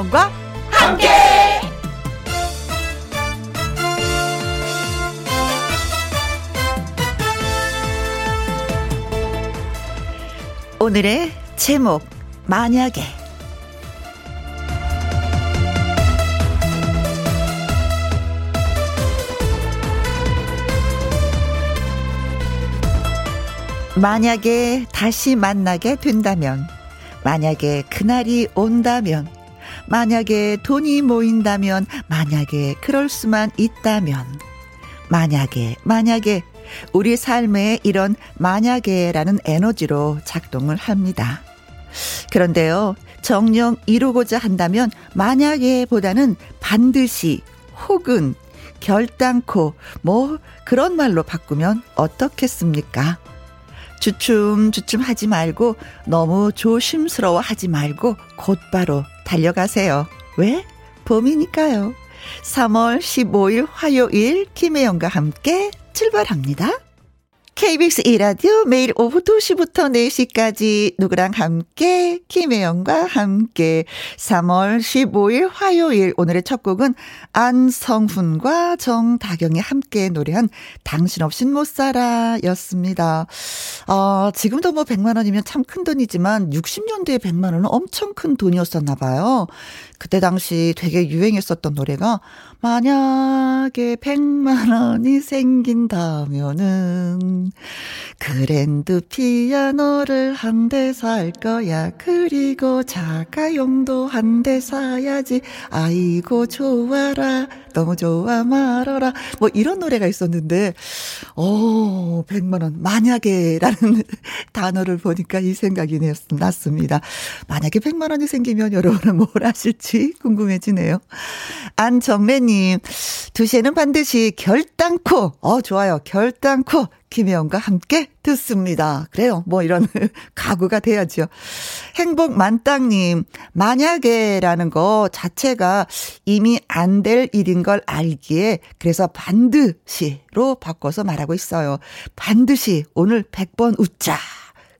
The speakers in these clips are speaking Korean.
김혜영과 함께. 오늘의 제목 만약에 만약에 다시 만나게 된다면 만약에 그날이 온다면 만약에 돈이 모인다면 만약에 그럴 수만 있다면 만약에 만약에 우리 삶에 이런 만약에라는 에너지로 작동을 합니다. 그런데요, 정령 이루고자 한다면 만약에 보다는 반드시 혹은 결단코 뭐 그런 말로 바꾸면 어떻겠습니까? 주춤 주춤 하지 말고 너무 조심스러워 하지 말고 곧바로 달려가세요. 왜? 봄이니까요. 3월 15일 화요일 김혜영과 함께 출발합니다. KBS 이라디오 매일 오후 2시부터 4시까지 누구랑 함께 김혜영과 함께 3월 15일 화요일 오늘의 첫 곡은 안성훈과 정다경이 함께 노래한 당신 없인 못 살아 였습니다. 어, 지금도 뭐 100만 원이면 참 큰 돈이지만 60년대에 100만 원은 엄청 큰 돈이었었나 봐요. 그때 당시 되게 유행했었던 노래가 만약에 100만 원이 생긴다면은 그랜드 피아노를 한 대 살 거야. 그리고 자가용도 한 대 사야지. 아이고 좋아라. 너무 좋아 말아라. 뭐 이런 노래가 있었는데 어, 100만 원 만약에라는 단어를 보니까 이 생각이 났습니다. 만약에 100만 원이 생기면 여러분은 뭘 하실지 궁금해지네요. 안정래님, 2시에는 반드시 결단코, 어, 좋아요. 결단코 김혜영과 함께 듣습니다. 그래요. 뭐 이런 각오가 돼야죠. 행복 만땅님, 만약에라는 거 자체가 이미 안 될 일인 걸 알기에 그래서 반드시로 바꿔서 말하고 있어요. 반드시 오늘 100번 웃자.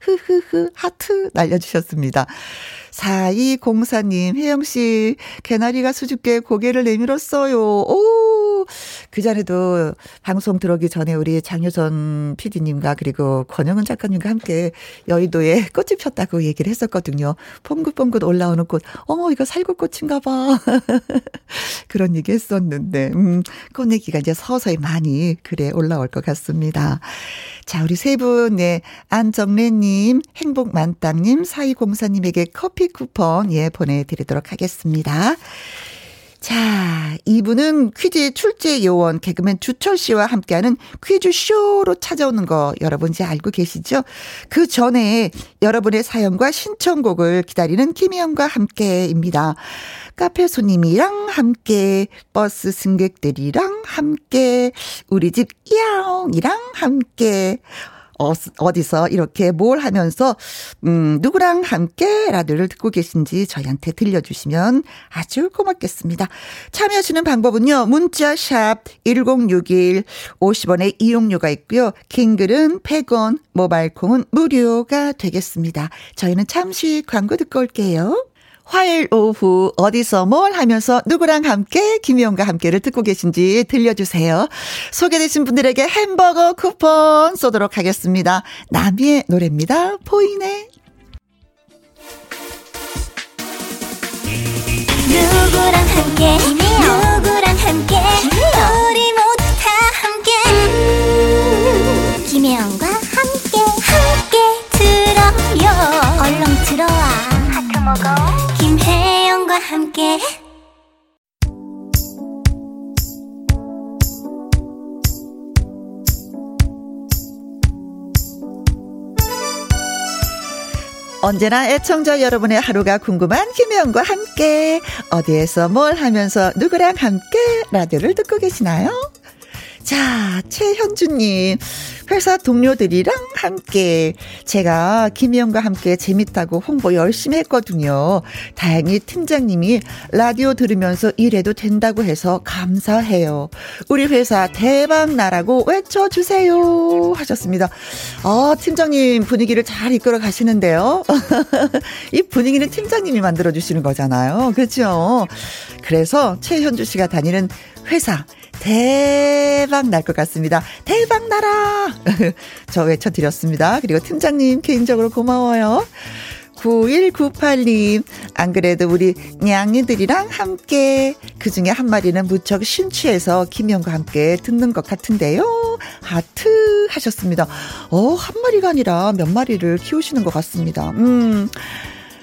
흐흐흐 하트 날려주셨습니다. 4204님, 혜영씨, 개나리가 수줍게 고개를 내밀었어요. 오! 그 전에도 방송 들어오기 전에 우리 장효선 PD님과 그리고 권영은 작가님과 함께 여의도에 꽃이 폈다고 얘기를 했었거든요. 뽕긋뽕긋 올라오는 꽃. 어머, 이거 살구꽃인가 봐. 그런 얘기 했었는데, 음, 꽃내기가 이제 서서히 많이 글에 올라올 것 같습니다. 자, 우리 세 분, 네. 안정래님, 행복만땅님, 4204님에게 커피 쿠폰, 예, 보내드리도록 하겠습니다. 자, 이분은 퀴즈 출제 요원 개그맨 주철 씨와 함께하는 퀴즈쇼로 찾아오는 거 여러분 이제 알고 계시죠? 그 전에 여러분의 사연과 신청곡을 기다리는 김희영과 함께입니다. 카페 손님이랑 함께, 버스 승객들이랑 함께, 우리 집 야옹이랑 함께, 어, 어디서 이렇게 뭘 하면서, 음, 누구랑 함께 라디오를 듣고 계신지 저희한테 들려주시면 아주 고맙겠습니다. 참여하시는 방법은요, 문자 샵 1061 50원의 이용료가 있고요. 킹글은 100원, 모바일 콩은 무료가 되겠습니다. 저희는 잠시 광고 듣고 올게요. 화요일 오후 어디서 뭘 하면서 누구랑 함께 김희영과 함께를 듣고 계신지 들려주세요. 소개되신 분들에게 햄버거 쿠폰 쏘도록 하겠습니다. 나비의 노래입니다. 보이네. 누구랑 함께 누구랑 함께 우리 모두 다 함께 음, 김혜영과 함께 함께 들어요 얼렁 들어와 하트 먹어 김혜영과 함께 언제나 애청자 여러분의 하루가 궁금한 김혜영과 함께 어디에서 뭘 하면서 누구랑 함께 라디오를 듣고 계시나요? 자, 최현주님. 회사 동료들이랑 함께 제가 김희영과 함께 재밌다고 홍보 열심히 했거든요. 다행히 팀장님이 라디오 들으면서 일해도 된다고 해서 감사해요. 우리 회사 대박 나라고 외쳐주세요. 하셨습니다. 어, 팀장님 분위기를 잘 이끌어 가시는데요. 이 분위기는 팀장님이 만들어 주시는 거잖아요. 그렇죠? 그래서 최현주 씨가 다니는 회사 대박 날 것 같습니다. 대박 나라! 저 외쳐드렸습니다. 그리고 팀장님 개인적으로 고마워요. 9198님, 안 그래도 우리 냥이들이랑 함께, 그 중에 한 마리는 무척 신취해서 김영과 함께 듣는 것 같은데요. 하트 하셨습니다. 어, 한 마리가 아니라 몇 마리를 키우시는 것 같습니다. 음,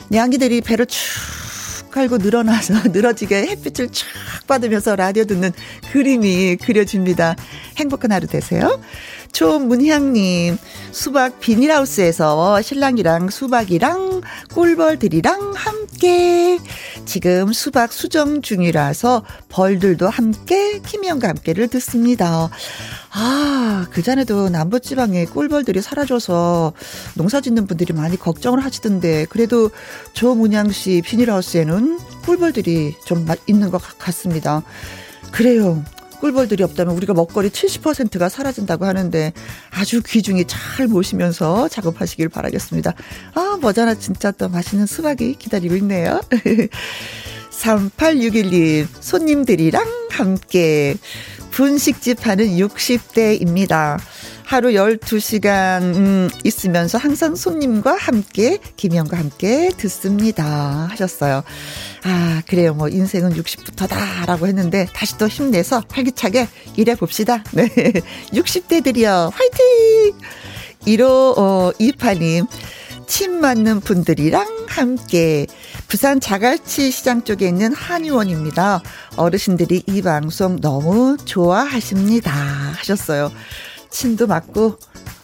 냥이들이 배를 쭉 깔고 늘어나서 늘어지게 햇빛을 쫙 받으면서 라디오 듣는 그림이 그려집니다. 행복한 하루 되세요. 조문향님, 수박 비닐하우스에서 신랑이랑 수박이랑 꿀벌들이랑 함께 지금 수박 수정 중이라서 벌들도 함께 김희영과 함께를 듣습니다. 아, 그 전에도 남부지방에 꿀벌들이 사라져서 농사 짓는 분들이 많이 걱정을 하시던데, 그래도 조문양 씨 비닐하우스에는 꿀벌들이 좀 있는 것 같습니다. 그래요. 꿀벌들이 없다면 우리가 먹거리 70%가 사라진다고 하는데 아주 귀중히 잘 모시면서 작업하시길 바라겠습니다. 아, 머자나 진짜 또 맛있는 수박이 기다리고 있네요. 3861님, 손님들이랑 함께 분식집 하는 60대입니다. 하루 12시간 음, 있으면서 항상 손님과 함께 김영과 함께 듣습니다 하셨어요. 아 그래요 뭐 인생은 60부터다라고 했는데 다시 또 힘내서 활기차게 일해 봅시다. 네 60대들이요 화이팅 1호 어, 28님 침 맞는 분들이랑 함께 부산 자갈치 시장 쪽에 있는 한의원입니다. 어르신들이 이 방송 너무 좋아하십니다. 하셨어요. 침도 맞고,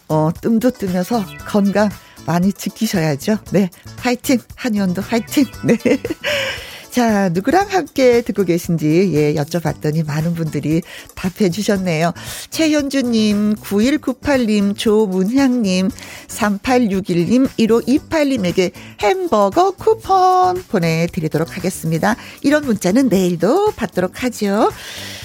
어, 뜸도 뜨면서 건강 많이 지키셔야죠. 네. 화이팅! 한의원도 화이팅! 네. 자, 누구랑 함께 듣고 계신지, 예, 여쭤봤더니 많은 분들이 답해 주셨네요. 최현주님, 9198님, 조문향님, 3861님, 1528님에게 햄버거 쿠폰 보내드리도록 하겠습니다. 이런 문자는 내일도 받도록 하죠.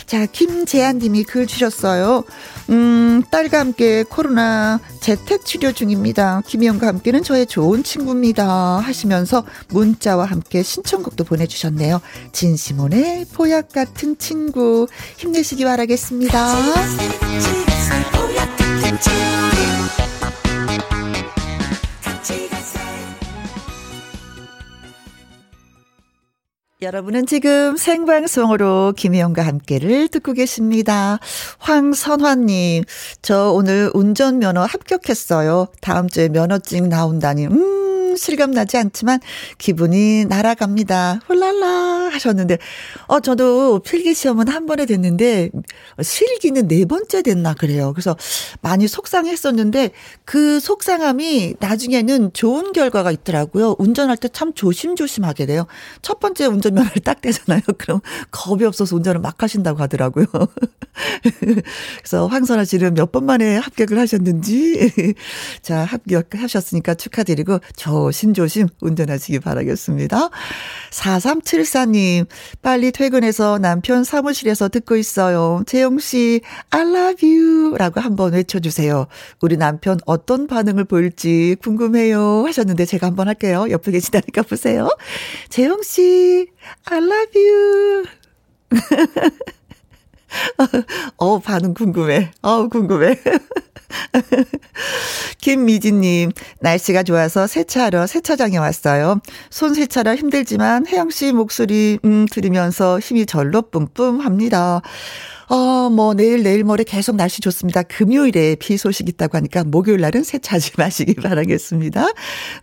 자, 김재한 님이 글 주셨어요. 음, 딸과 함께 코로나 재택 치료 중입니다. 김희영과 함께는 저의 좋은 친구입니다. 하시면서 문자와 함께 신청곡도 보내주셨네요. 진시몬의 보약 같은 친구 힘내시기 바라겠습니다. 여러분은 지금 생방송으로 김혜영과 함께를 듣고 계십니다. 황선화님, 저 오늘 운전면허 합격했어요. 다음 주에 면허증 나온다니, 음, 실감 나지 않지만 기분이 날아갑니다. 홀랄라 하셨는데, 어, 저도 필기 시험은 한 번에 됐는데, 실기는 네 번째 됐나 그래요. 그래서 많이 속상했었는데, 그 속상함이 나중에는 좋은 결과가 있더라고요. 운전할 때 참 조심조심하게 돼요. 첫 번째 운전면허를 딱 떼잖아요. 그럼 겁이 없어서 운전을 막 하신다고 하더라고요. 그래서 황선아 씨는 몇 번 만에 합격을 하셨는지, 자, 합격하셨으니까 축하드리고, 조심조심 운전하시기 바라겠습니다. 4374님, 빨리 퇴근해서 남편 사무실에서 듣고 있어요. 재영씨, I love you. 라고 한번 외쳐주세요. 우리 남편 어떤 반응을 보일지 궁금해요. 하셨는데 제가 한번 할게요. 옆에 계시다니까 보세요. 재영씨, I love you. 어, 반응 궁금해. 어, 궁금해. 김미진님, 날씨가 좋아서 세차하러 세차장에 왔어요. 손 세차라 힘들지만 혜영 씨 목소리, 음, 들으면서 힘이 절로 뿜뿜 합니다. 어, 뭐, 내일, 내일 모레 계속 날씨 좋습니다. 금요일에 비 소식 있다고 하니까 목요일 날은 세차하지 마시기 바라겠습니다.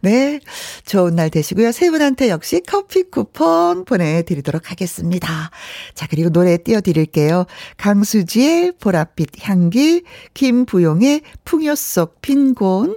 네. 좋은 날 되시고요. 세 분한테 역시 커피 쿠폰 보내드리도록 하겠습니다. 자, 그리고 노래 띄워드릴게요. 강수지의 보랏빛 향기, 김부용의 풍요 속 빈곤,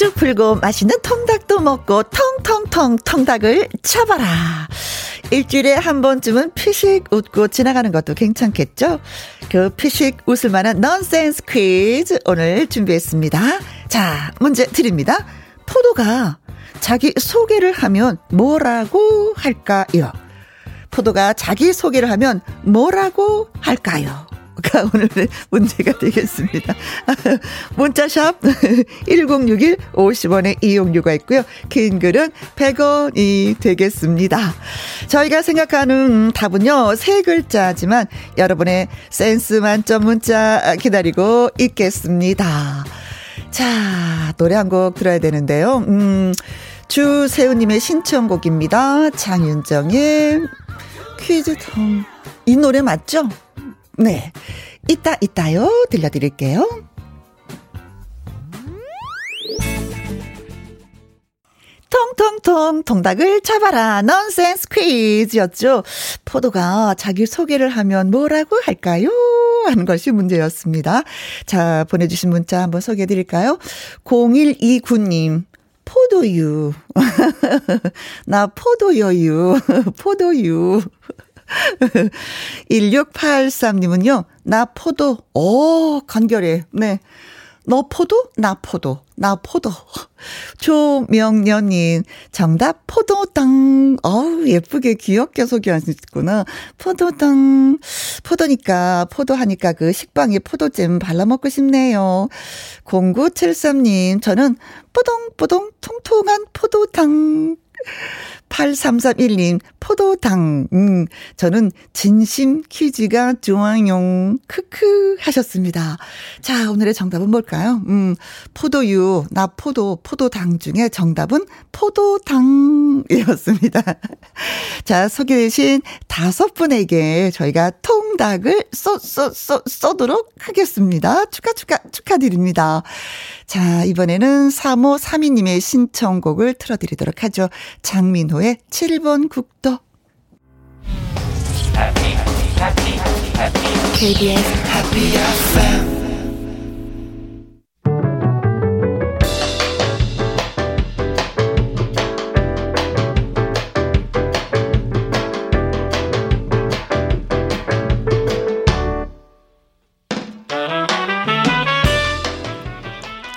퀴즈 풀고 맛있는 통닭도 먹고 통통통 통닭을 쳐봐라. 일주일에 한 번쯤은 피식 웃고 지나가는 것도 괜찮겠죠? 그 피식 웃을 만한 넌센스 퀴즈 오늘 준비했습니다. 자, 문제 드립니다. 포도가 자기 소개를 하면 뭐라고 할까요? 포도가 자기 소개를 하면 뭐라고 할까요? 가 오늘의 문제가 되겠습니다. 문자샵 1061 50원의 이용료가 있고요. 긴 글은 100원이 되겠습니다. 저희가 생각하는 답은요. 세 글자지만 여러분의 센스 만점 문자 기다리고 있겠습니다. 자, 노래 한 곡 들어야 되는데요. 음, 주세우님의 신청곡입니다. 장윤정의 퀴즈통. 이 노래 맞죠? 네. 이따, 이따요. 들려드릴게요. 통통통 통닭을 잡아라 넌센스 퀴즈였죠. 포도가 자기 소개를 하면 뭐라고 할까요? 하는 것이 문제였습니다. 자, 보내주신 문자 한번 소개해 드릴까요? 0129님. 포도유. 나 포도여유. 포도유. 1683님은요, 나 포도, 오, 간결해. 네. 너 포도? 나 포도. 나 포도. 조명년님, 정답, 포도당. 어우, 예쁘게 귀엽게 소개하셨구나. 포도당. 포도니까, 포도하니까 그 식빵에 포도잼 발라먹고 싶네요. 0973님, 저는 뽀동뽀동 통통한 포도당. 8331님, 포도당. 음, 저는 진심 퀴즈가 좋아요. 크크 하셨습니다. 자, 오늘의 정답은 뭘까요? 음, 포도유, 나 포도, 포도당 중에 정답은 포도당이었습니다. 자, 소개되신 다섯 분에게 저희가 통닭을 쏘, 쏘, 쏘, 쏘도록 하겠습니다. 축하, 축하, 축하드립니다. 자, 이번에는 3호 3위님의 신청곡을 틀어드리도록 하죠. 장민호의 7번 국도. KBS Happy FM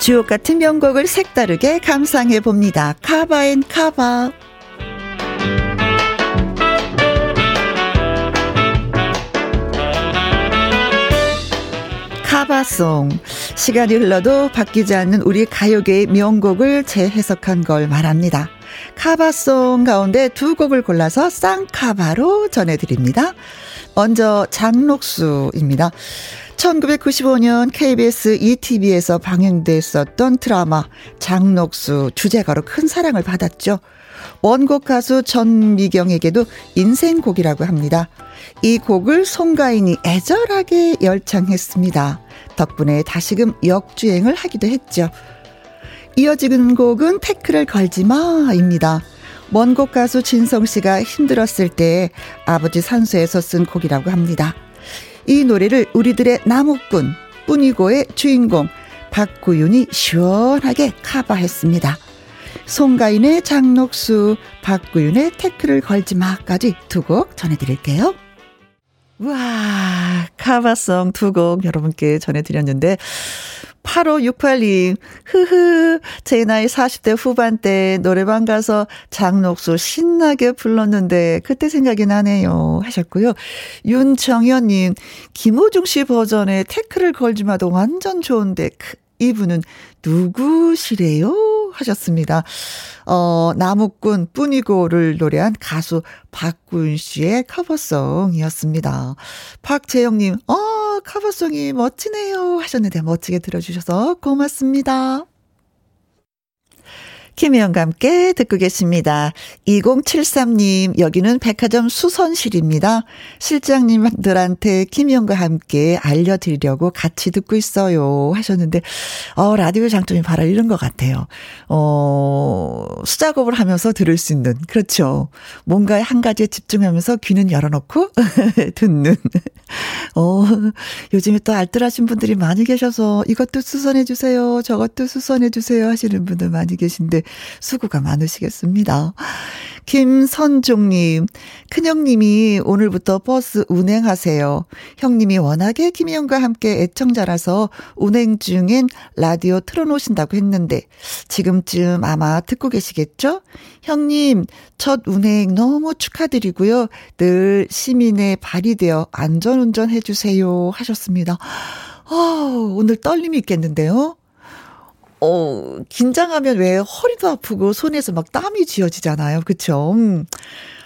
주옥 같은 명곡을 색다르게 감상해 봅니다. 카바앤 카바. 카바송. 시간이 흘러도 바뀌지 않는 우리 가요계의 명곡을 재해석한 걸 말합니다. 카바송 가운데 두 곡을 골라서 쌍카바로 전해드립니다. 먼저 장록수입니다. 1995년 KBS ETV에서 방영됐었던 드라마 장녹수 주제가로 큰 사랑을 받았죠. 원곡 가수 전미경에게도 인생곡이라고 합니다. 이 곡을 송가인이 애절하게 열창했습니다. 덕분에 다시금 역주행을 하기도 했죠. 이어지는 곡은 태클을 걸지 마입니다. 원곡 가수 진성 씨가 힘들었을 때 아버지 산소에서 쓴 곡이라고 합니다. 이 노래를 우리들의 나무꾼 뿐이고의 주인공 박구윤이 시원하게 카바했습니다. 송가인의 장녹수, 박구윤의 태클을 걸지 마까지 두 곡 전해드릴게요. 와, 카바송 두 곡 여러분께 전해드렸는데, 8568님, 흐흐, 제 나이 40대 후반때 노래방 가서 장녹수 신나게 불렀는데, 그때 생각이 나네요. 하셨고요. 윤정현님, 김호중 씨 버전의 태클을 걸지 마도 완전 좋은데, 이분은 누구시래요? 하셨습니다. 어, 나무꾼 뿐이고를 노래한 가수 박군 씨의 커버송이었습니다. 박재영님, 어, 커버송이 멋지네요. 하셨는데 멋지게 들어주셔서 고맙습니다. 김혜영과 함께 듣고 계십니다. 2073님, 여기는 백화점 수선실입니다. 실장님들한테 김혜영과 함께 알려드리려고 같이 듣고 있어요. 하셨는데, 어, 라디오 장점이 바로 이런 것 같아요. 어, 수작업을 하면서 들을 수 있는, 그렇죠. 뭔가에 한 가지에 집중하면서 귀는 열어놓고 듣는. 어, 요즘에 또 알뜰하신 분들이 많이 계셔서 이것도 수선해주세요. 저것도 수선해주세요. 하시는 분들 많이 계신데, 수고가 많으시겠습니다. 김선종님, 큰형님이 오늘부터 버스 운행하세요. 형님이 워낙에 김희영과 함께 애청자라서 운행 중엔 라디오 틀어놓으신다고 했는데, 지금쯤 아마 듣고 계시겠죠? 형님, 첫 운행 너무 축하드리고요. 늘 시민의 발이 되어 안전운전 해주세요. 하셨습니다. 아, 오늘 떨림이 있겠는데요? 어, 긴장하면 왜 허리도 아프고 손에서 막 땀이 쥐어지잖아요. 그쵸? 음.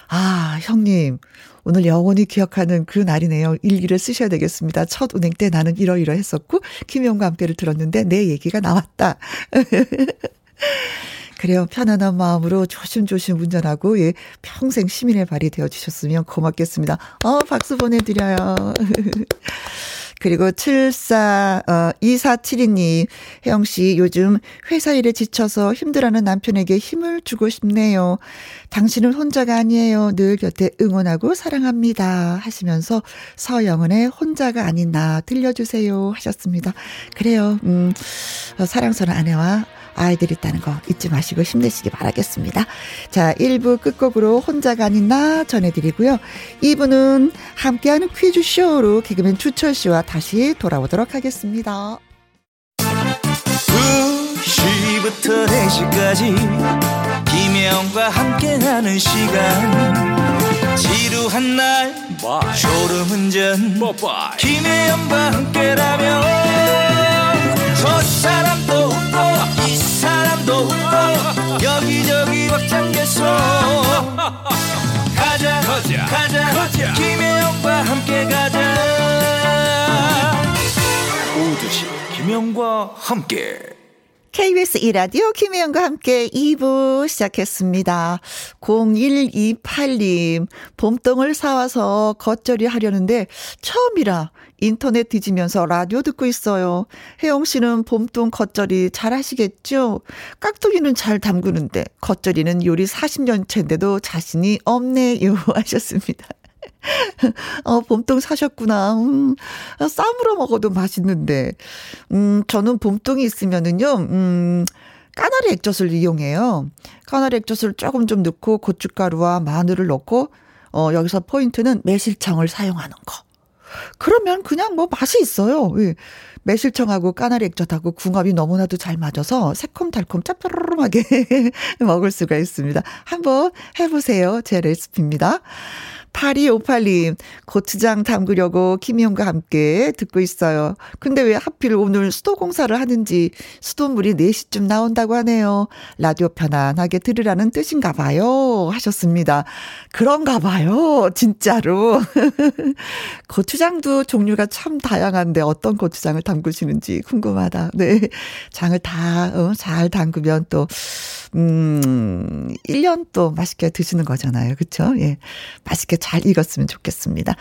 아, 형님. 오늘 영원히 기억하는 그 날이네요. 일기를 쓰셔야 되겠습니다. 첫 운행 때 나는 이러이러 했었고, 김영과 함께를 들었는데 내 얘기가 나왔다. 그래요. 편안한 마음으로 조심조심 운전하고, 예, 평생 시민의 발이 되어 주셨으면 고맙겠습니다. 어, 박수 보내드려요. 그리고 74, 어, 2472님, 혜영씨, 요즘 회사 일에 지쳐서 힘들어하는 남편에게 힘을 주고 싶네요. 당신은 혼자가 아니에요. 늘 곁에 응원하고 사랑합니다. 하시면서 서영은의 혼자가 아닌 나 들려주세요. 하셨습니다. 그래요. 음, 어, 사랑스러운 아내와 아이들 있다는 거 잊지 마시고 힘내시기 바라겠습니다. 자, 1부 끝곡으로 혼자가 아닌 나 전해드리고요. 2부는 함께하는 퀴즈쇼로 개그맨 주철 씨와 다시 돌아오도록 하겠습니다. 2시부터 4시까지 김혜영과 함께하는 시간 지루한 날 Bye. 졸음운전 Bye. 김혜영과 함께라면 저 사람도 웃고 이 사람도 웃고 여기저기 벅장개소 가자 가자 가자, 가자. 김혜영과 함께 가자 오두시 김혜영과 함께 KBS 이라디오 김혜영과 함께 2부 시작했습니다. 0128님, 봄동을 사와서 겉절이 하려는데 처음이라 인터넷 뒤지면서 라디오 듣고 있어요. 혜영 씨는 봄동 겉절이 잘 하시겠죠? 깍두기는 잘 담그는데 겉절이는 요리 40년 차인데도 자신이 없네요 하셨습니다. 어, 봄동 사셨구나. 음, 쌈으로 먹어도 맛있는데. 음, 저는 봄동이 있으면은요, 음, 까나리 액젓을 이용해요. 까나리 액젓을 조금 좀 넣고 고춧가루와 마늘을 넣고, 어, 여기서 포인트는 매실청을 사용하는 거. 그러면 그냥 뭐 맛이 있어요. 예. 매실청하고 까나리 액젓하고 궁합이 너무나도 잘 맞아서 새콤달콤 짭조름하게 먹을 수가 있습니다. 한번 해보세요. 제 레시피입니다. 8258님, 고추장 담그려고 김희영과 함께 듣고 있어요. 근데 왜 하필 오늘 수도 공사를 하는지 수돗물이 4시쯤 나온다고 하네요. 라디오 편안하게 들으라는 뜻인가 봐요. 하셨습니다. 그런가 봐요. 진짜로. 고추장도 종류가 참 다양한데 어떤 고추장을 담그시는지 궁금하다. 네. 장을 다, 어, 잘 담그면 또, 음, 1년 또 맛있게 드시는 거잖아요. 그쵸? 예. 맛있게 잘 익었으면 좋겠습니다.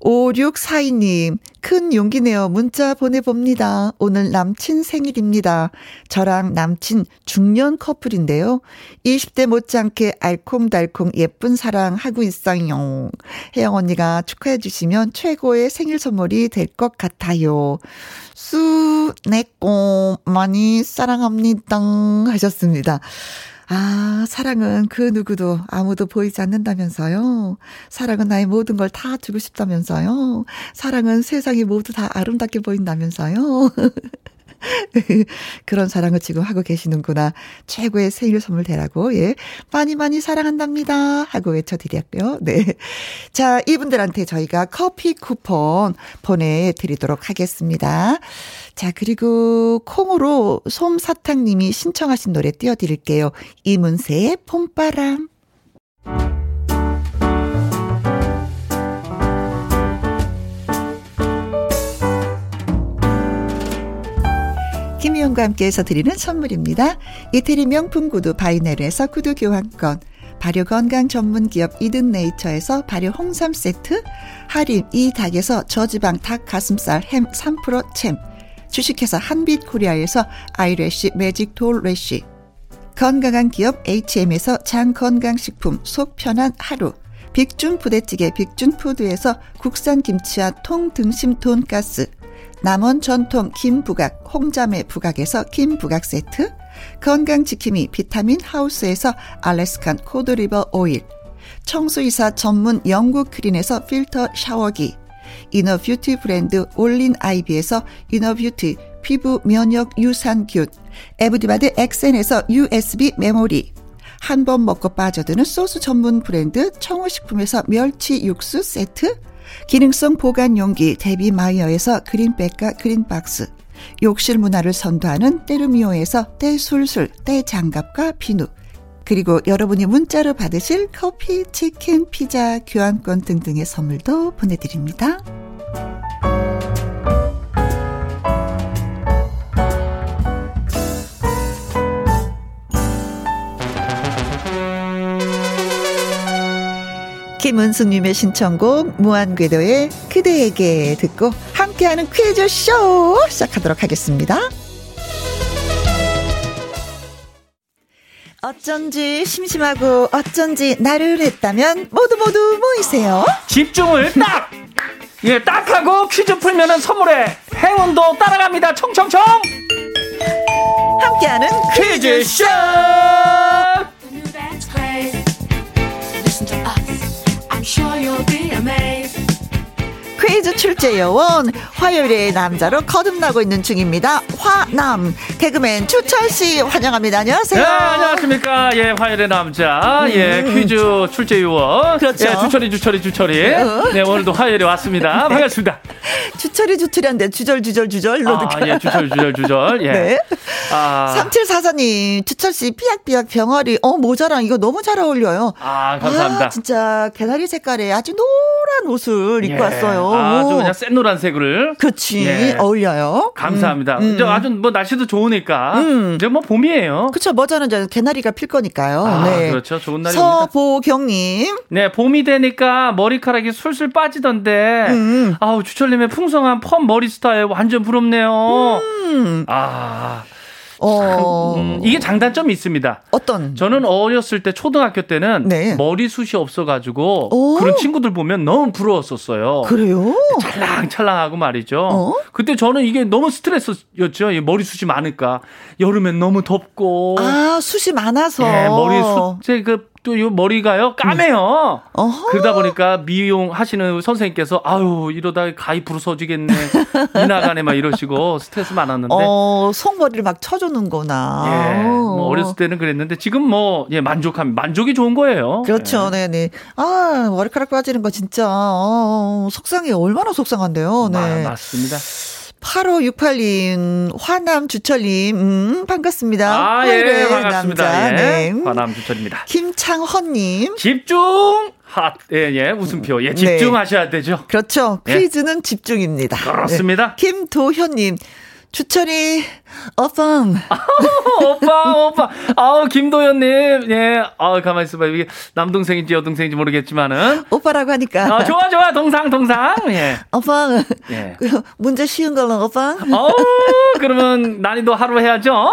5642님, 큰 용기 내어 문자 보내봅니다. 오늘 남친 생일입니다. 저랑 남친 중년 커플인데요. 20대 못지않게 알콩달콩 예쁜 사랑 하고 있어요. 혜영 언니가 축하해 주시면 최고의 생일 선물이 될 것 같아요. 수, 내꼬, 많이 사랑합니다. 하셨습니다. 아, 사랑은 그 누구도 아무도 보이지 않는다면서요. 사랑은 나의 모든 걸 다 주고 싶다면서요. 사랑은 세상이 모두 다 아름답게 보인다면서요. 그런 사랑을 지금 하고 계시는구나. 최고의 생일 선물 되라고, 예. 많이 많이 사랑한답니다. 하고 외쳐드렸고요. 네. 자, 이분들한테 저희가 커피 쿠폰 보내드리도록 하겠습니다. 자, 그리고 콩으로 솜사탕님이 신청하신 노래 띄워드릴게요. 이문세의 봄바람. 김희영과 함께해서 드리는 선물입니다. 이태리 명품 구두 바이네르에서 구두 교환권, 발효 건강 전문 기업 이든 네이처에서 발효 홍삼 세트, 하림 이 닭에서 저지방 닭 가슴살 햄 3% 챔, 주식회사 한빛 코리아에서 eyelash magic doll lash, 건강한 기업 HM에서 장 건강식품 속 편한 하루, 빅준 부대찌개 빅준푸드에서 국산 김치와 통등심 돈가스, 남원 전통 김부각 홍자매 부각에서 김부각 세트, 건강지킴이 비타민 하우스에서 Alaskan cod liver oil, 청소이사 전문 영국 크린에서 필터 샤워기, inner beauty 브랜드 올린 아이비에서 inner beauty 피부 면역 유산균, 에브디바드 엑센에서 USB 메모리, 한 번 먹고 빠져드는 소스 전문 브랜드 청호식품에서 멸치 육수 세트, 기능성 보관 용기 데비 마이어에서 green bag과 green box, 욕실 문화를 선도하는 때르미오에서 때술술 때장갑과 비누, 그리고 여러분이 문자로 받으실 커피, 치킨, 피자, 교환권 등등의 선물도 보내드립니다. 김은숙님의 신청곡 무한궤도의 그대에게 듣고 함께하는 퀴즈쇼 시작하도록 하겠습니다. 어쩐지 심심하고 어쩐지 나른했다면 모두 모두 모이세요. 집중을 딱! 예, 딱 하고 퀴즈 풀면은 선물에 행운도 따라갑니다. 청청청! 함께하는 퀴즈쇼! Listen 퀴즈 출제 요원 화요일에 남자로 거듭나고 있는 중입니다. 화남 개그맨 추철 씨 환영합니다. 안녕하세요. 네, 안녕하십니까. 예, 화요일의 남자. 예, 퀴즈 출제 요원. 음. 그렇죠. 예, 주철이, 주철이, 주철이. 어. 네, 오늘도 화요일에 왔습니다. 반갑습니다. 추철이 추철이한데 주절 주절 주절로 아, 예, 주철, 주철, 주철. 예. 네. 아, 3744님, 추철 씨, 삐약삐약 병아리, 어, 모자랑 이거 너무 잘 어울려요. 아, 감사합니다. 아, 진짜, 개나리 색깔에 아주 노란 옷을 입고 예, 왔어요. 아주 오. 그냥 센 노란색을. 그치, 예. 어울려요. 감사합니다. 음, 음. 아주 뭐 날씨도 좋으니까. 음. 이제 뭐 봄이에요. 그쵸, 머자는 이제 개나리가 필 거니까요. 아, 네. 그렇죠. 좋은 날입니다. 서보경님, 네, 봄이 되니까 머리카락이 술술 빠지던데. 음. 아우, 주철님의 풍성한 펌 머리 스타일 완전 부럽네요. 음, 아, 어, 음, 이게 장단점이 있습니다. 어떤? 저는 어렸을 때 초등학교 때는 네. 머리숱이 없어가지고 오. 그런 친구들 보면 너무 부러웠었어요. 그래요? 찰랑찰랑하고 말이죠. 어? 그때 저는 이게 너무 스트레스였죠. 이 머리숱이 많으니까 여름엔 너무 덥고 아, 숱이 많아서. 예, 머리숱 제그 또이 머리가요 까매요. 어허. 그러다 보니까 미용 하시는 선생님께서 아유 이러다 가위 부러져지겠네 이나가네 막 이러시고 스트레스 많았는데 어, 속머리를 막 쳐주는구나. 예, 뭐 어렸을 때는 그랬는데 지금 뭐예 만족함 만족이 좋은 거예요. 그렇죠, 예. 네네. 아, 머리카락 빠지는 거 진짜, 어, 속상해. 얼마나 속상한데요, 마- 네. 맞습니다. 8568님, 화남 주철님, 음, 반갑습니다. 아, 예, 반갑습니다. 남자, 예. 네. 관함 주철입니다. 김창헌님, 집중! 핫, 예, 예, 웃음표. 예, 집중하셔야 되죠. 그렇죠. 예. 퀴즈는 집중입니다. 그렇습니다. 네. 김도현님, 주철이, 어펑. 오빠, 오빠. 아우, 김도현님. 예, 아우, 가만히 있어봐. 이게 남동생인지 여동생인지 모르겠지만은. 오빠라고 하니까. 아, 좋아, 좋아. 동상, 동상. 예. 어펑. 예. 그 문제 쉬운 걸로 어펑. 어우, 그러면 난이도 하루 해야죠.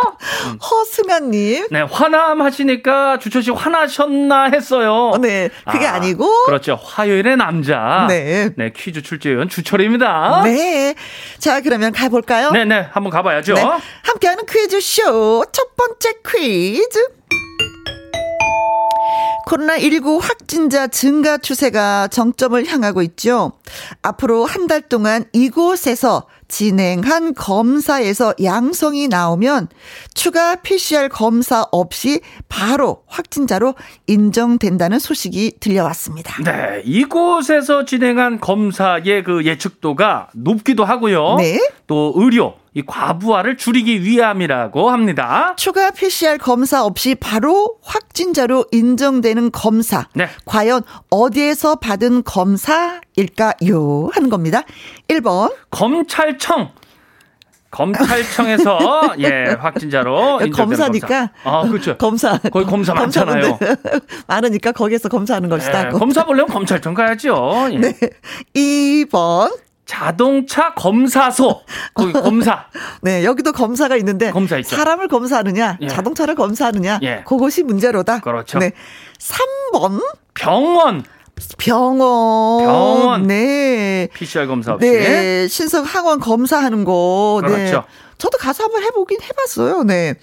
허승아님. 네, 화남 하시니까 주철 씨 화나셨나 했어요. 어, 네, 그게 아, 아니고. 그렇죠. 화요일의 남자. 네. 네, 퀴즈 출제위원 주철입니다. 네. 자, 그러면 가볼까요? 네, 네. 한번 가봐야죠. 네. 함께하는 퀴즈쇼 첫 번째 퀴즈. 코로나19 확진자 증가 추세가 정점을 향하고 있죠. 앞으로 한 달 동안 이곳에서 진행한 검사에서 양성이 나오면 추가 PCR 검사 없이 바로 확진자로 인정된다는 소식이 들려왔습니다. 네, 이곳에서 진행한 검사의 그 예측도가 높기도 하고요. 네. 또 의료, 이 과부하를 줄이기 위함이라고 합니다. 추가 PCR 검사 없이 바로 확진자로 인정되는 검사. 네. 과연 어디에서 받은 검사일까요? 하는 겁니다. 1번, 검찰청 검찰청에서 예 확진자로 인정되는 검사니까. 검사. 아 그렇죠. 검사. 거기 검사 많잖아요. 많으니까 거기에서 검사하는 것이다. 예, 검사 보려면 검찰청 가야죠. 예. 네. 2번. 자동차 검사소 거기 검사 네, 여기도 검사가 있는데 검사 있죠. 사람을 검사하느냐, 예. 자동차를 검사하느냐, 예. 그것이 문제로다. 그렇죠. 네. 3번 병원 병원. 병원. 네. PCR 검사 없이 네, 신속 항원 검사하는 거. 네. 그렇죠. 저도 가서 한번 해보긴 해봤어요. 네.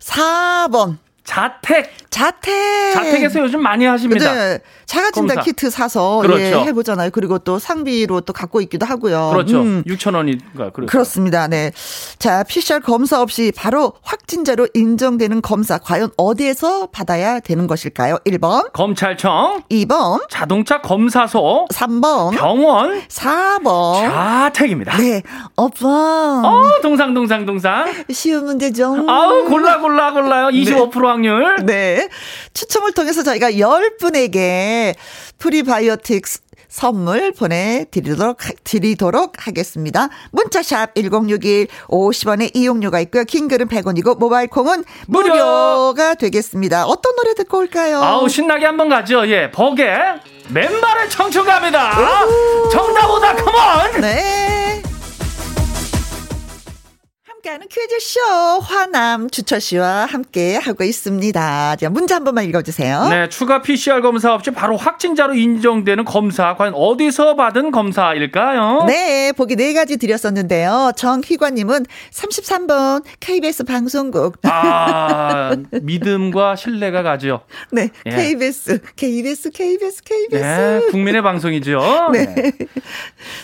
4번. 자택 자택. 자택에서 요즘 많이 하십니다. 네. 자가 진단 검사. 키트 사서 그렇죠. 예, 해보잖아요. 그리고 또 상비로 또 갖고 있기도 하고요. 그렇죠. 음. 6천 원인가 그렇죠. 그렇습니다. 네. 자, PCR 검사 없이 바로 확진자로 인정되는 검사 과연 어디에서 받아야 되는 것일까요? 1번, 검찰청 2번, 자동차 검사소 3번, 병원 4번. 자택입니다. 네. 오빠. 어 동상 동상 동상. 쉬운 문제 좀. 아우 골라 골라 골라요. 25% 확률. 네. 추첨을 통해서 저희가 10분에게 프리바이오틱스 선물 보내드리도록, 하- 드리도록 하겠습니다. 문자샵 1061 50원의 이용료가 있고요. 긴 글은 100원이고 모바일 콩은 무료! 무료가 되겠습니다. 어떤 노래 듣고 올까요? 아우 신나게 한번 가죠. 예, 버게 맨발의 청춘 갑니다. 정답보다 컴온. 네. 함께하는 퀴즈쇼 화남 주철 씨와 함께 하고 있습니다. 자, 문제 한 번만 읽어주세요. 네, 추가 PCR 검사 없이 바로 확진자로 인정되는 검사 과연 어디서 받은 검사일까요? 네, 보기 네 가지 드렸었는데요. 정희관님은 33번 KBS 방송국. 아, 믿음과 신뢰가 가죠. 네, 예. KBS, KBS, KBS, KBS. 네, 국민의 방송이죠. 네. 네.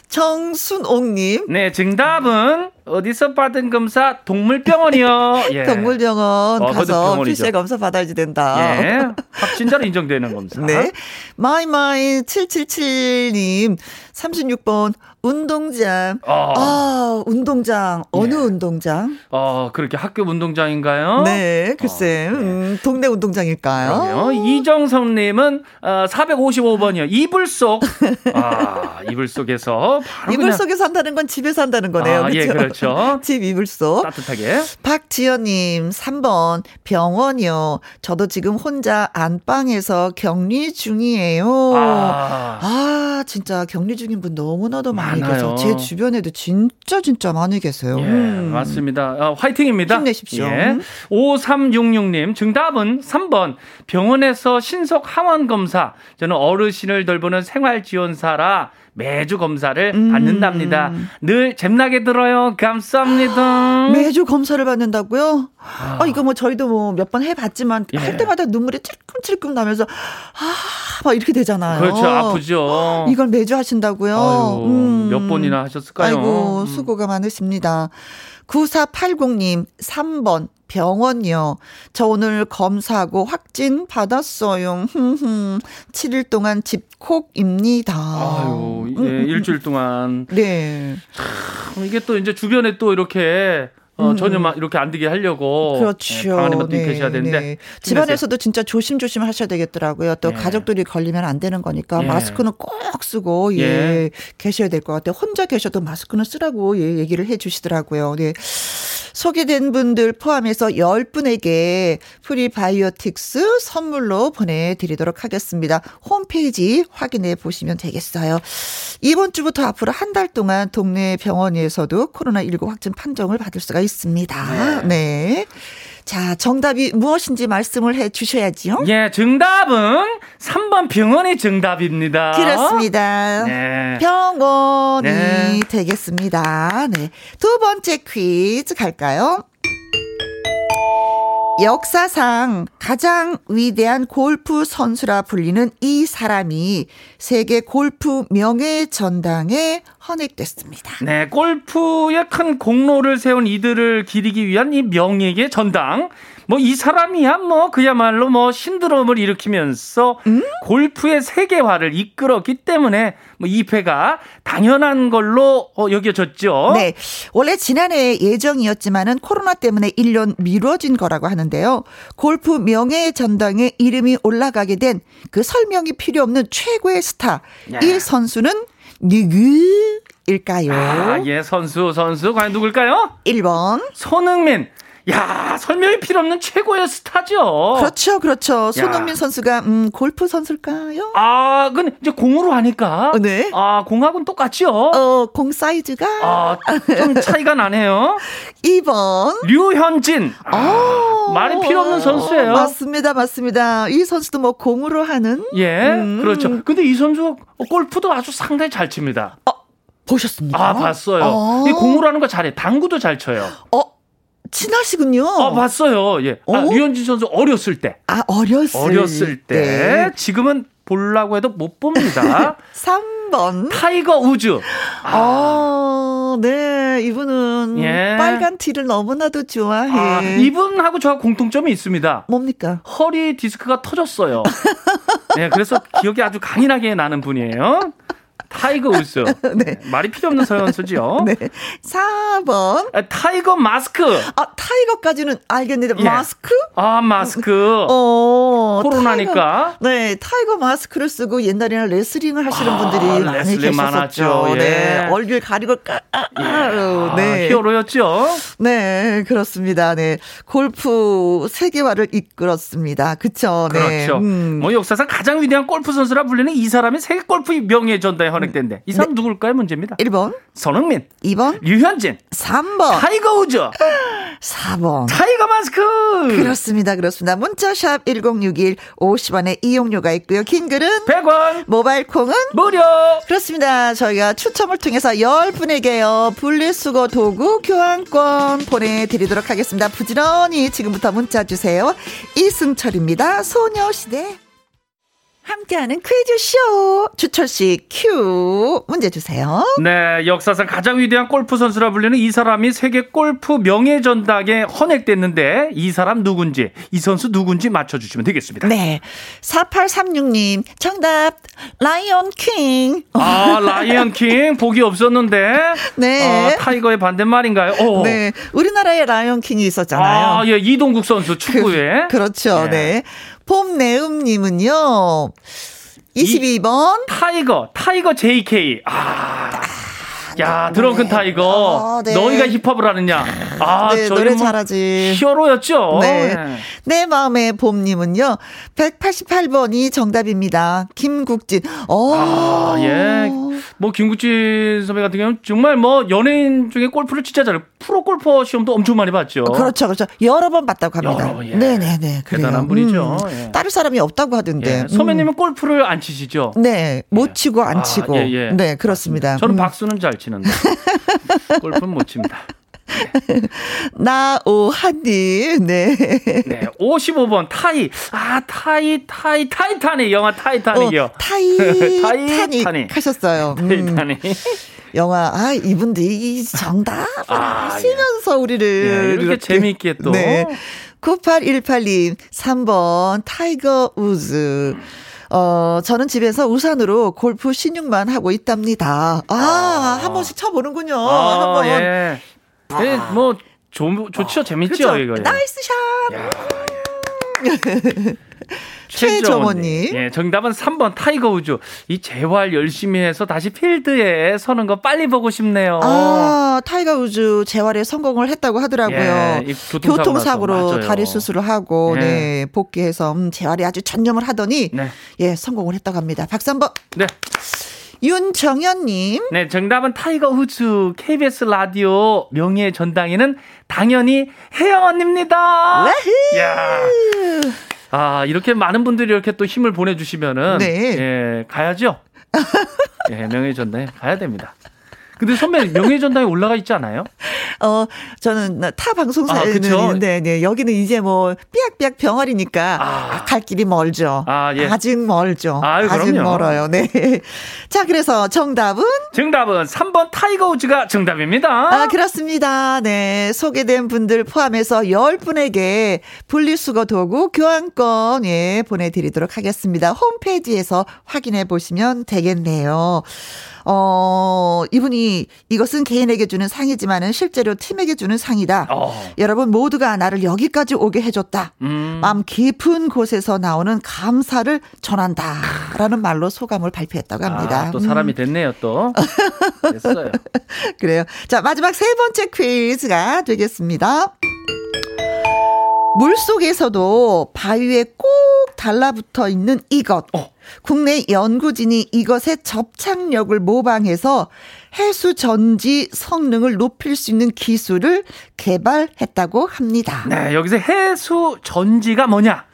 정순옥님, 네, 정답은 어디서 받은 검사? 동물병원이요. 예. 동물병원 어, 가서. PCR 검사 받아야지 된다. 예. 확진자로 인정되는 검사. 네. 마이마이 777님, 36번, 운동장. 어. 아, 운동장. 어느 예. 운동장? 어, 그렇게 학교 운동장인가요? 네, 글쎄, 어, 네. 음, 동네 운동장일까요? 그러게요. 이정성 님은 어, 455번이요. 이불 속. 아, 이불 속에서 바로 이불 그냥 속에 산다는 건 집에 산다는 거네요. 아, 예, 그렇죠. 집 이불 속. 따뜻하게. 박지연 님, 3번, 병원이요. 저도 지금 혼자 안방에서 격리 중이에요. 아, 아, 진짜 격리 중인 분 너무나도 많이 많아요. 계세요. 제 주변에도 진짜, 진짜 많이 계세요. 예, 음. 맞습니다. 어, 화이팅입니다. 힘내십시오. 예. 5366님, 정답은 3번. 병원에서 신속 항원 검사. 저는 어르신을 돌보는 생활지원사라 매주 검사를 음. 받는답니다. 늘 잼나게 들어요. 감사합니다. 매주 검사를 받는다고요? 아, 이거 뭐 저희도 뭐 몇 번 해봤지만 예. 할 때마다 눈물이 찔끔찔끔 나면서 아, 막 이렇게 되잖아요. 그렇죠. 아프죠. 이걸 매주 하신다고 요? 아유, 음. 몇 번이나 하셨을까요? 아이고, 음. 수고가 많으십니다. 9480님, 3번, 병원이요. 저 오늘 검사하고 확진 받았어요. 흠흠. 7일 동안 집콕입니다. 아유, 예, 음, 일주일 동안. 네. 이게 또 이제 주변에 또 이렇게 어, 전혀 막 이렇게 안 되게 하려고. 음. 그렇죠. 예, 방안에 분들이 계셔야 되는데. 네. 집안에서도 진짜 조심조심 하셔야 되겠더라고요. 또 예. 가족들이 걸리면 안 되는 거니까 예. 마스크는 꼭 쓰고 예, 예. 계셔야 될 것 같아요. 혼자 계셔도 마스크는 쓰라고 예, 얘기를 해 주시더라고요. 네. 소개된 분들 포함해서 10분에게 프리바이오틱스 선물로 보내드리도록 하겠습니다. 홈페이지 확인해 보시면 되겠어요. 이번 주부터 앞으로 한 달 동안 동네 병원에서도 코로나19 확진 판정을 받을 수가 있습니다. 네. 자, 정답이 무엇인지 말씀을 해 주셔야지요. 예, 정답은 3번 병원이 정답입니다. 그렇습니다. 네. 병원이 네. 되겠습니다. 네. 두 번째 퀴즈 갈까요? 역사상 가장 위대한 골프 선수라 불리는 이 사람이 세계 골프 명예 전당에 헌액됐습니다. 네, 골프에 큰 공로를 세운 이들을 기리기 위한 이 명예의 전당. 뭐 이 사람이야 뭐 그야말로 뭐 신드롬을 일으키면서 음? 골프의 세계화를 이끌었기 때문에 뭐 2패가 당연한 걸로 어, 여겨졌죠. 네. 원래 지난해 예정이었지만은 코로나 때문에 1년 미뤄진 거라고 하는데요. 골프 명예 전당에 이름이 올라가게 된 그 설명이 필요 없는 최고의 스타. 야. 이 선수는 누구? 일까요? 아, 예, 선수, 선수. 과연 누굴까요? 1번. 손흥민. 야, 설명이 필요 없는 최고의 스타죠. 그렇죠, 그렇죠. 손흥민 선수가 음, 골프 선수일까요? 아, 근데 이제 공으로 하니까. 어, 네. 아, 공하고는 똑같죠? 어, 공 사이즈가 아, 좀 차이가 나네요. 2번. 류현진. 아, 어, 말이 필요 없는 선수예요. 맞습니다, 맞습니다. 이 선수도 뭐 공으로 하는 예, 음. 그렇죠. 근데 이 선수 골프도 아주 상당히 잘 칩니다. 보셨습니까? 아, 봤어요. 어. 이 공으로 하는 거 잘해. 당구도 잘 쳐요. 어, 친하시군요. 아, 봤어요. 예. 아, 어? 류현진 선수 어렸을 때. 아, 어렸을, 어렸을 때. 지금은 보려고 해도 못 봅니다. 3번. 타이거 우즈. 어, 네. 이분은 예. 빨간 티를 너무나도 좋아해. 아, 이분하고 저하고 공통점이 있습니다. 뭡니까? 허리 디스크가 터졌어요. 네, 그래서 기억이 아주 강인하게 나는 분이에요. 타이거 우즈. 네. 말이 필요 없는 선수지요. 네. 4번. 아, 타이거 마스크. 아, 타이거까지는 알겠는데, 예. 마스크? 아, 마스크. 어. 코로나니까. 타이거, 네, 타이거 마스크를 쓰고 옛날에는 레슬링을 하시는 아, 분들이 많이 레슬링 계셨었죠. 많았죠. 예. 네. 얼굴 가리고 까, 아, 아, 네. hero였죠. 네, 그렇습니다. 네. 골프 세계화를 이끌었습니다. 그쵸. 네. 그렇죠. 음. 뭐 역사상 가장 위대한 골프 선수라 불리는 이 사람이 세계 골프 명예 전당에 헌액됐는데 이 사람 누굴까요? 문제입니다. 1번, 손흥민, 2번, 류현진, 3번, 타이거 우즈, 4번. 타이거 마스크. 그렇습니다. 그렇습니다. 문자샵 1061 50원의 이용료가 있고요. 긴 글은 100원 모바일 콩은 무료. 그렇습니다. 저희가 추첨을 통해서 10분에게요. 분리수거 도구 교환권 보내드리도록 하겠습니다. 부지런히 지금부터 문자 주세요. 이승철입니다. 소녀시대. 함께하는 퀴즈쇼. 주철씨 큐. 문제 주세요. 네, 역사상 가장 위대한 골프 선수라 불리는 이 사람이 세계 골프 명예 전당에 헌액됐는데 이 사람 누군지, 이 선수 누군지 맞춰주시면 되겠습니다. 네. 4836님, 정답. 라이온 킹. 아, 라이언 킹 보기 없었는데. 네. 어, 타이거의 반대말인가요? 오. 네. 우리나라에 라이온 킹이 있었잖아요. 아, 예, 이동국 선수 축구에. 그, 렇죠 예. 네. 봄내음님은요. 22번. 타이거, 타이거 JK. 아. 야, 드렁큰 타이거. 아, 네. 너희가 힙합을 하느냐? 아, 네, 노래 뭐 잘하지. hero였죠. 네. 네. 내 마음의 봄님은요. 188번이 정답입니다. 김국진. 어. 아, 예. 뭐, 김국진 선배 같은 경우는 정말 뭐, 연예인 중에 골프를 진짜 잘해요. 프로 골퍼 시험도 엄청 많이 봤죠. 그렇죠, 그렇죠. 여러 번 봤다고 합니다. 번, 예. 네 네 네. 그래요. 대단한 분이죠. 음, 예. 따를 사람이 없다고 하던데. 예. 선배님은 골프를 안 치시죠? 음. 네. 못 치고 안 아, 치고. 예, 예. 네, 그렇습니다. 저는 음. 박수는 잘 치는데. 골프는 못 칩니다. 나오한님, 네. 네. 55번, 타이. 아, 타이, 타이, 타이타닉. 영화 타이타닉이요. 어, 타이타닉 타이타닉. 하셨어요. 음, 타이타닉. 영화, 아, 이분들이 정답 아, 하시면서 우리를. 예, 이렇게 재미있게 또. 네. 9818님, 3번, 타이거 우즈. 어, 저는 집에서 우산으로 골프 시늉만 하고 있답니다. 아, 한 번씩 쳐보는군요. 아, 한 번. 예. 예, 뭐, 좋, 좋죠. 재밌죠, 그렇죠? 이거. 예. Nice shot! 야, 최정원님. 예, 정답은 3번 타이거 우즈. 이 재활 열심히 해서 다시 필드에 서는 거 빨리 보고 싶네요. 아, 타이거 우즈 재활에 성공을 했다고 하더라고요. 예, 이 교통사고. 맞아요. 다리 수술을 하고, 예. 네, 복귀해서, 음, 재활에 아주 전념을 하더니, 네. 예, 성공을 했다고 합니다. 박수 한 번. 네. 윤정현님. 네, 정답은 타이거 우즈. KBS 라디오 명예 전당에는 당연히 혜영 언니입니다. 야. 아, 이렇게 많은 분들이 이렇게 또 힘을 보내주시면은. 네. 예, 가야죠. 예, 명예 전당에 가야 됩니다. 근데 선배 명예 전당에 올라가 있지 않아요? 어, 저는 타 방송사에는 아? 있는데, 네, 여기는 이제 뭐, 삐약삐약 병아리니까, 아. 아, 갈 길이 멀죠. 아, 예. 직 멀죠. 아유, 아직 그럼요. 멀어요. 네. 자, 그래서 정답은? 정답은 3번 타이거 우즈가 정답입니다. 아, 그렇습니다. 네. 소개된 분들 포함해서 10분에게 분리수거 도구 교환권, 예, 보내 드리도록 하겠습니다. 홈페이지에서 확인해 보시면 되겠네요. 어, 이분이 이것은 개인에게 주는 상이지만은 실제로 팀에게 주는 상이다. 어. 여러분 모두가 나를 여기까지 오게 해줬다. 음. 마음 깊은 곳에서 나오는 감사를 전한다. 라는 말로 소감을 발표했다고 합니다. 아, 또 사람이 됐네요, 또. 됐어요. 음, 그래요. 자, 마지막 세 번째 퀴즈가 되겠습니다. 물 속에서도 바위에 꼭 달라붙어 있는 이것. 국내 연구진이 이것의 접착력을 모방해서 해수 전지 성능을 높일 수 있는 기술을 개발했다고 합니다. 네, 여기서 해수 전지가 뭐냐?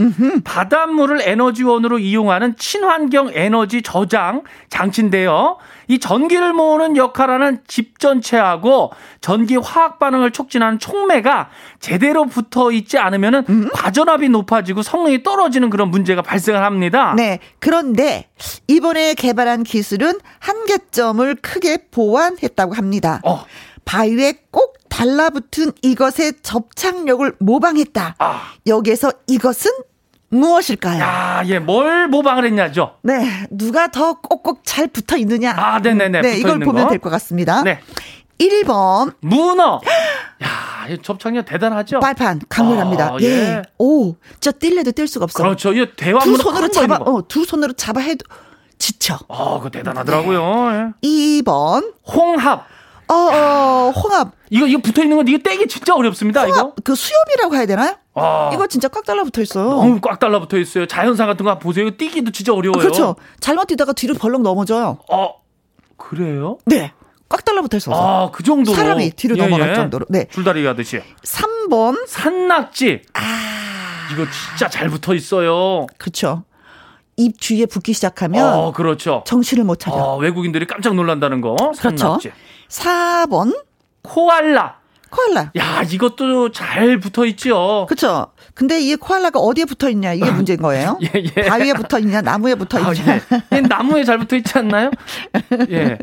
바닷물을 에너지원으로 이용하는 친환경 에너지 저장 장치인데요. 이 전기를 모으는 역할하는 집전체하고 전기 화학 반응을 촉진하는 촉매가 제대로 붙어 있지 않으면은 과전압이 높아지고 성능이 떨어지는 그런 문제가 발생을 합니다. 네. 그런 데 이번에 개발한 기술은 한계점을 크게 보완했다고 합니다. 어. 바위에 꼭 달라붙은 이것의 접착력을 모방했다. 아. 여기에서 이것은 무엇일까요? 야, 예, 뭘 모방을 했냐죠? 네. 누가 더 꼭꼭 잘 붙어 있느냐? 아, 네네네. 네, 이걸 보면 거. 될것 같습니다. 네. 1번 문어. 야, 이 접착력 대단하죠? 빨판 강렬합니다. 아, 예. 예. 오, 진짜 뛸래도 뛸 수가 없어. 그렇죠. 이두 대왕문어 손으로 큰 잡아. 어, 두 손으로 잡아 해도 지쳐. 아, 그거 대단하더라고요. 예. 2번 홍합. 어, 어, 홍합. 이거 이거 붙어 있는 건 이거 떼기 진짜 어렵습니다. 이거. 홍합 그 수염이라고 해야 되나요? 아, 이거 진짜 꽉 달라붙어 있어요. 너무 꽉 달라붙어 있어요. 자연산 같은 거 보세요. 이거 뛰기도 진짜 어려워요. 아, 그렇죠. 잘못 뛰다가 뒤로 벌렁 넘어져요. 어, 그래요? 네. 꽉 달라붙어 있어서. 아, 그 정도로. 사람이 뒤로 넘어갈 정도로. 네. 줄다리기 하듯이. 3번. 산낙지. 아. 이거 진짜 잘 붙어 있어요. 그렇죠. 입 주위에 붙기 시작하면 어, 그렇죠. 정신을 못 차려. 어, 외국인들이 깜짝 놀란다는 거. 그렇죠. 산낙지. 4번. 코알라. 코알라. 야, 이것도 잘 붙어 있죠. 그렇죠. 근데 이 코알라가 어디에 붙어 있냐 이게 문제인 거예요. 예, 예. 바위에 붙어 있냐 나무에 붙어 아, 있냐. 예. 얘 나무에 잘 붙어 있지 않나요? 예.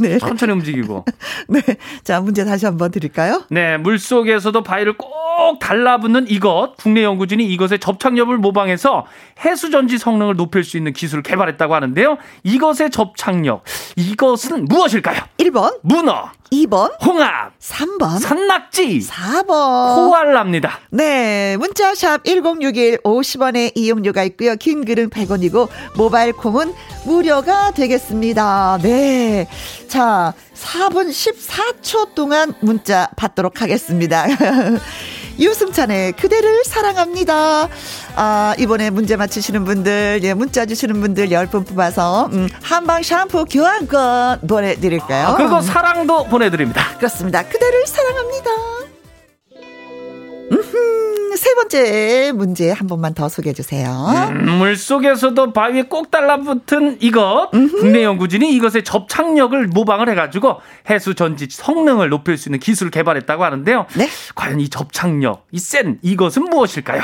네. 천천히 움직이고. 네. 자, 문제 다시 한번 드릴까요? 네, 물 속에서도 바위를 꼭 달라붙는 이것. 국내 연구진이 이것의 접착력을 모방해서 해수 전지 성능을 높일 수 있는 기술을 개발했다고 하는데요. 이것의 접착력. 이것은 무엇일까요? 1번, 문어, 2번, 홍합, 3번, 산낙지, 4번. 코알라입니다. 네, 문자샵 1061 50원의 이용료가 있고요. 긴 글은 100원이고 모바일 콩은 무료가 되겠습니다. 네. 자, 4분 14초 동안 문자 받도록 하겠습니다. 유승찬의 그대를 사랑합니다. 아, 이번에 문제 맞히시는 분들, 예, 문자 주시는 분들 10분 뽑아서, 음, 한방 샴푸 교환권 보내드릴까요? 아, 그리고 사랑도 보내드립니다. 그렇습니다. 그대를 사랑합니다. 음흠, 세 번째 문제 한 번만 더 소개해 주세요. 음, 물 속에서도 바위에 꼭 달라붙은 이것. 국내 연구진이 이것의 접착력을 모방을 해가지고 해수 전지 성능을 높일 수 있는 기술을 개발했다고 하는데요. 네. 과연 이 접착력, 이 센 이것은 무엇일까요?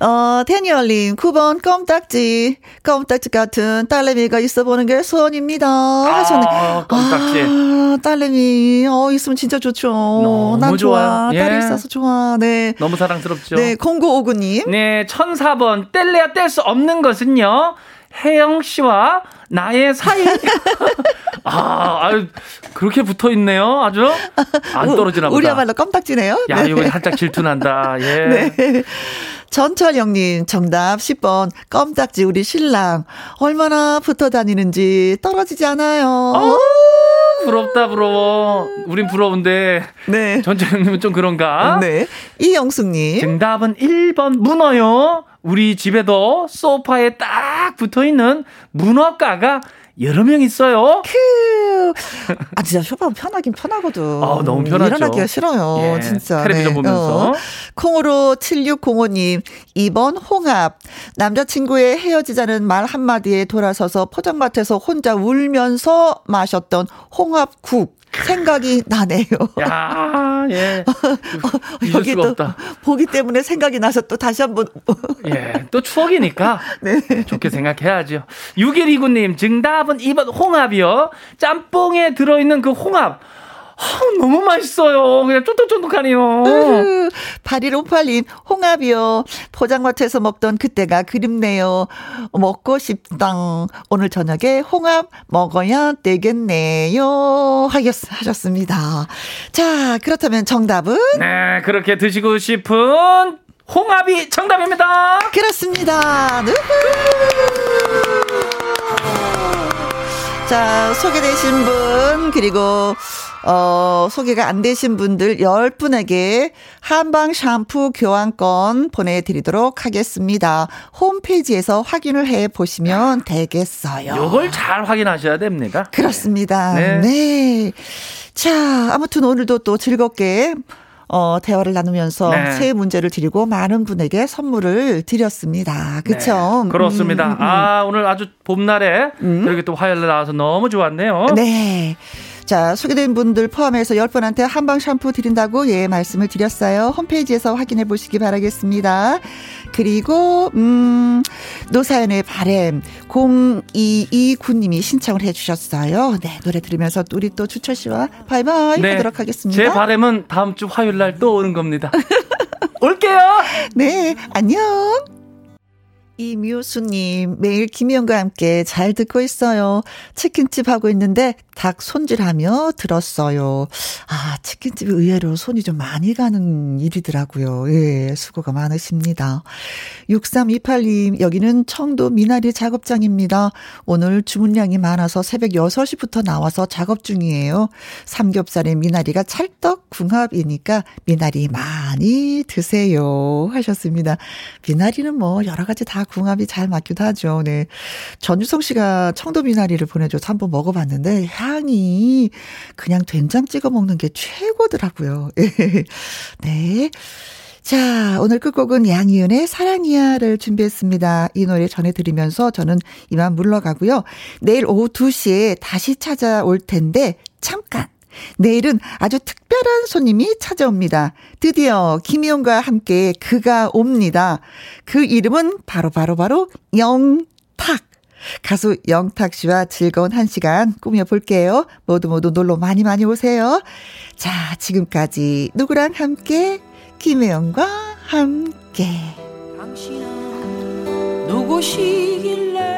어, 태니얼님, 9번 껌딱지. 껌딱지 같은 딸내미가 있어 보는 게 소원입니다. 하셨네. 아, 껌딱지. 아, 딸내미, 어, 있으면 진짜 좋죠. 너무 난 좋아. 좋아요. 예. 딸이 있어서 좋아. 네. 너무 사랑스럽죠. 네, 0959님. 네, 1004번 뗄래야 뗄 수 없는 것은요. 혜영 씨와 나의 사이. 아, 아유, 그렇게 붙어 있네요. 아주 안 떨어지나 보다. 우리야말로 껌딱지네요. 야, 네. 이거 살짝 질투난다. 예. 네. 전철영님, 정답 10번. 껌딱지 우리 신랑. 얼마나 붙어 다니는지 떨어지지 않아요. 어우, 부럽다, 부러워. 우린 부러운데. 네. 전철형님은 좀 그런가? 네. 이영숙님. 정답은 1번 문어요. 우리 집에도 소파에 딱 붙어 있는 문어가가 여러 명 있어요. 크. 아, 진짜 쇼파 편하긴 편하거든. 아, 너무 편하죠. 일어나기가 싫어요. 예, 진짜. 텔레비전 보면서. 어. 콩으로 7605님, 2번 홍합. 남자친구의 헤어지자는 말 한마디에 돌아서서 포장마트에서 혼자 울면서 마셨던 홍합국. 생각이 나네요. 야, 예. 여기 수가 또 없다. 보기 때문에 생각이 나서 또 다시 한번 예, 또 추억이니까 네. 좋게 생각해야죠. 6129님, 정답은 2번 홍합이요. 짬뽕에 들어있는 그 홍합. 아, 너무 맛있어요. 그냥 쫀득쫀득하네요. 으흐, 8158님, 홍합이요. 포장마차에서 먹던 그때가 그립네요. 먹고 싶당. 오늘 저녁에 홍합 먹어야 되겠네요. 하셨, 하셨습니다. 자, 그렇다면 정답은? 네, 그렇게 드시고 싶은 홍합이 정답입니다. 그렇습니다. 자, 소개되신 분, 그리고, 어, 소개가 안 되신 분들 10분에게 한방 샴푸 교환권 보내드리도록 하겠습니다. 홈페이지에서 확인을 해 보시면 되겠어요. 요걸 잘 확인하셔야 됩니다. 그렇습니다. 네. 네. 자, 아무튼 오늘도 또 즐겁게 어, 대화를 나누면서 네. 새 문제를 드리고 많은 분에게 선물을 드렸습니다. 그쵸? 네, 그렇습니다. 음, 음, 음. 아, 오늘 아주 봄날에 이렇게 또 화요일에 나와서 너무 좋았네요. 네. 자, 소개된 분들 포함해서 10분한테 한방 샴푸 드린다고 예, 말씀을 드렸어요. 홈페이지에서 확인해 보시기 바라겠습니다. 그리고, 음, 노사연의 바램 0229님이 신청을 해 주셨어요. 네, 노래 들으면서 우리 또 주철 씨와 바이바이 하도록 하겠습니다. 네. 제 바람은 다음 주 화요일 날 또 오는 겁니다. 올게요. 네, 안녕. 이묘수님, 매일 김희영과 함께 잘 듣고 있어요. 치킨집 하고 있는데 닭 손질하며 들었어요. 아, 치킨집이 의외로 손이 좀 많이 가는 일이더라고요. 예, 수고가 많으십니다. 6328님, 여기는 청도 미나리 작업장입니다. 오늘 주문량이 많아서 새벽 6시부터 나와서 작업 중이에요. 삼겹살에 미나리가 찰떡 궁합이니까 미나리 많이 드세요. 하셨습니다. 미나리는 뭐 여러 가지 다 궁합이 잘 맞기도 하죠. 네. 전유성 씨가 청도 미나리를 보내줘서 한번 먹어봤는데 향이 그냥 된장 찍어 먹는 게 최고더라고요. 네. 자, 오늘 끝곡은 양희은의 사랑이야를 준비했습니다. 이 노래 전해드리면서 저는 이만 물러가고요. 내일 오후 2시에 다시 찾아올 텐데, 잠깐! 내일은 아주 특별한 손님이 찾아옵니다. 드디어 김희영과 함께 그가 옵니다. 그 이름은 바로 바로 바로 영탁. 가수 영탁 씨와 즐거운 한 시간 꾸며볼게요. 모두 모두 놀러 많이 많이 오세요. 자, 지금까지 누구랑 함께? 김혜영과 함께. 당신은 누구시길래